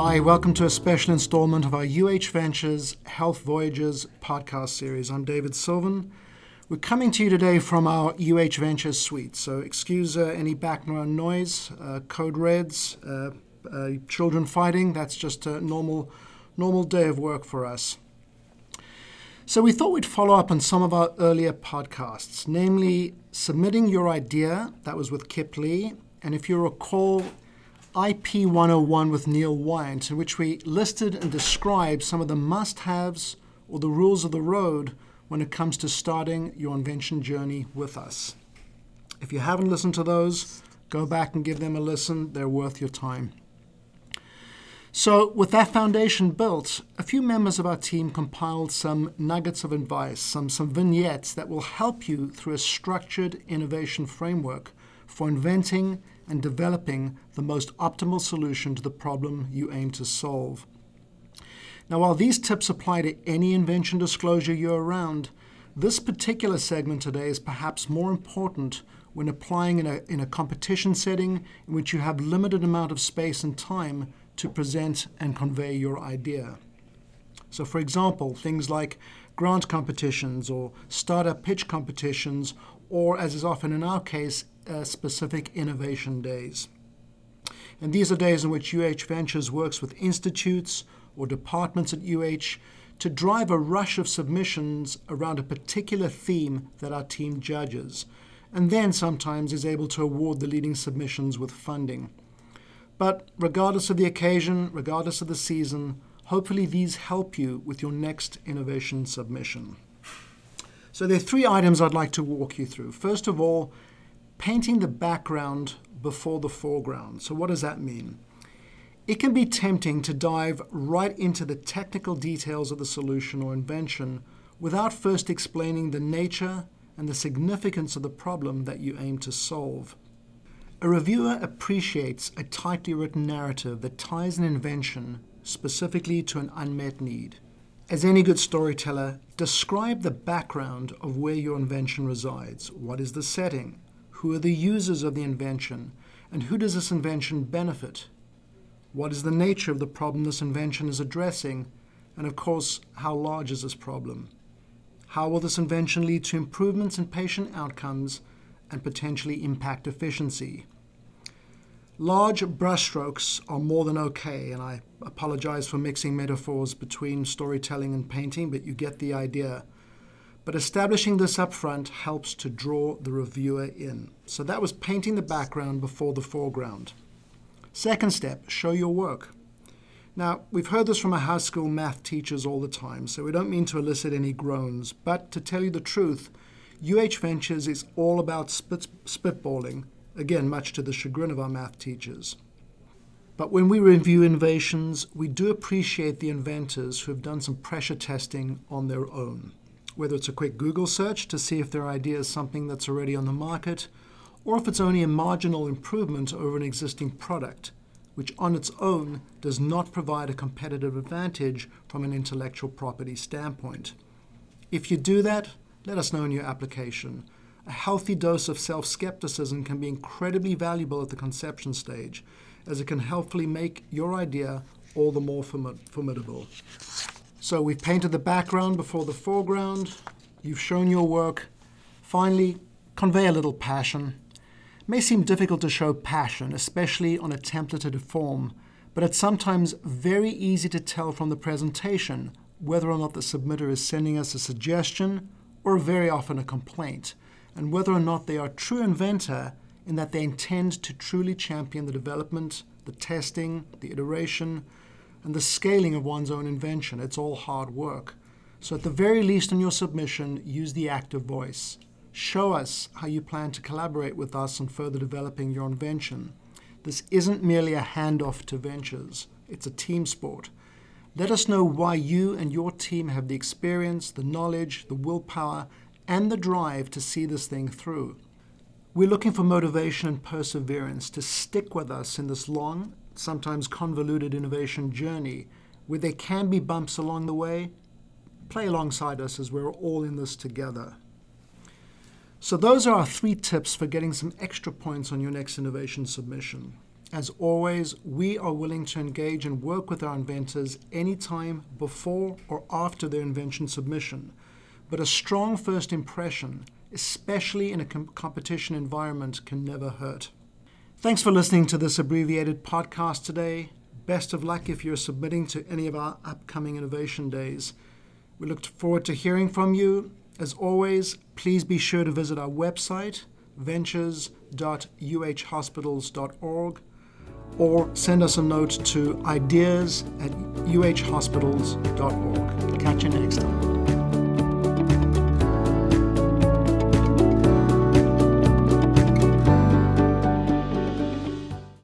Hi, welcome to a special installment of our UH Ventures Health Voyages podcast series. I'm David Sylvan. We're coming to you today from our UH Ventures suite, so excuse uh, any background noise, uh, code reds, uh, uh, children fighting. That's just a normal, normal day of work for us. So we thought we'd follow up on some of our earlier podcasts, namely submitting your idea. That was with Kip Lee, and if you recall, IP 101 with Neil Wyant, in which we listed and described some of the must haves or the rules of the road when it comes to starting your invention journey with us. If you haven't listened to those, go back and give them a listen. They're worth your time. So, with that foundation built, a few members of our team compiled some nuggets of advice, some, some vignettes that will help you through a structured innovation framework for inventing and developing the most optimal solution to the problem you aim to solve. Now, while these tips apply to any invention disclosure you're around, this particular segment today is perhaps more important when applying in a, in a competition setting in which you have limited amount of space and time to present and convey your idea. So, for example, things like grant competitions or startup pitch competitions, or as is often in our case, uh, specific innovation days. And these are days in which UH Ventures works with institutes or departments at UH to drive a rush of submissions around a particular theme that our team judges, and then sometimes is able to award the leading submissions with funding. But regardless of the occasion, regardless of the season, hopefully these help you with your next innovation submission. So there are three items I'd like to walk you through. First of all, painting the background before the foreground. So, what does that mean? It can be tempting to dive right into the technical details of the solution or invention without first explaining the nature and the significance of the problem that you aim to solve. A reviewer appreciates a tightly written narrative that ties an invention specifically to an unmet need. As any good storyteller, describe the background of where your invention resides. What is the setting? Who are the users of the invention? And who does this invention benefit? What is the nature of the problem this invention is addressing? And of course, how large is this problem? How will this invention lead to improvements in patient outcomes and potentially impact efficiency? Large brushstrokes are more than okay, and I apologize for mixing metaphors between storytelling and painting, but you get the idea. But establishing this up front helps to draw the reviewer in. So that was painting the background before the foreground. Second step, show your work. Now, we've heard this from our high school math teachers all the time, so we don't mean to elicit any groans, but to tell you the truth, UH Ventures is all about spit- spitballing, again, much to the chagrin of our math teachers. But when we review innovations, we do appreciate the inventors who have done some pressure testing on their own. Whether it's a quick Google search to see if their idea is something that's already on the market, or if it's only a marginal improvement over an existing product, which on its own does not provide a competitive advantage from an intellectual property standpoint. If you do that, let us know in your application. A healthy dose of self skepticism can be incredibly valuable at the conception stage, as it can helpfully make your idea all the more formidable. So, we've painted the background before the foreground, you've shown your work. Finally, convey a little passion may seem difficult to show passion, especially on a templated form, but it's sometimes very easy to tell from the presentation whether or not the submitter is sending us a suggestion or very often a complaint, and whether or not they are a true inventor in that they intend to truly champion the development, the testing, the iteration, and the scaling of one's own invention. It's all hard work. So, at the very least, in your submission, use the active voice. Show us how you plan to collaborate with us on further developing your invention. This isn't merely a handoff to ventures, it's a team sport. Let us know why you and your team have the experience, the knowledge, the willpower, and the drive to see this thing through. We're looking for motivation and perseverance to stick with us in this long, sometimes convoluted innovation journey where there can be bumps along the way. Play alongside us as we're all in this together. So, those are our three tips for getting some extra points on your next innovation submission. As always, we are willing to engage and work with our inventors anytime before or after their invention submission. But a strong first impression, especially in a com- competition environment, can never hurt. Thanks for listening to this abbreviated podcast today. Best of luck if you're submitting to any of our upcoming innovation days. We look forward to hearing from you. As always, please be sure to visit our website, ventures.uhhospitals.org or send us a note to ideas at uhhospitals.org. Catch you next time.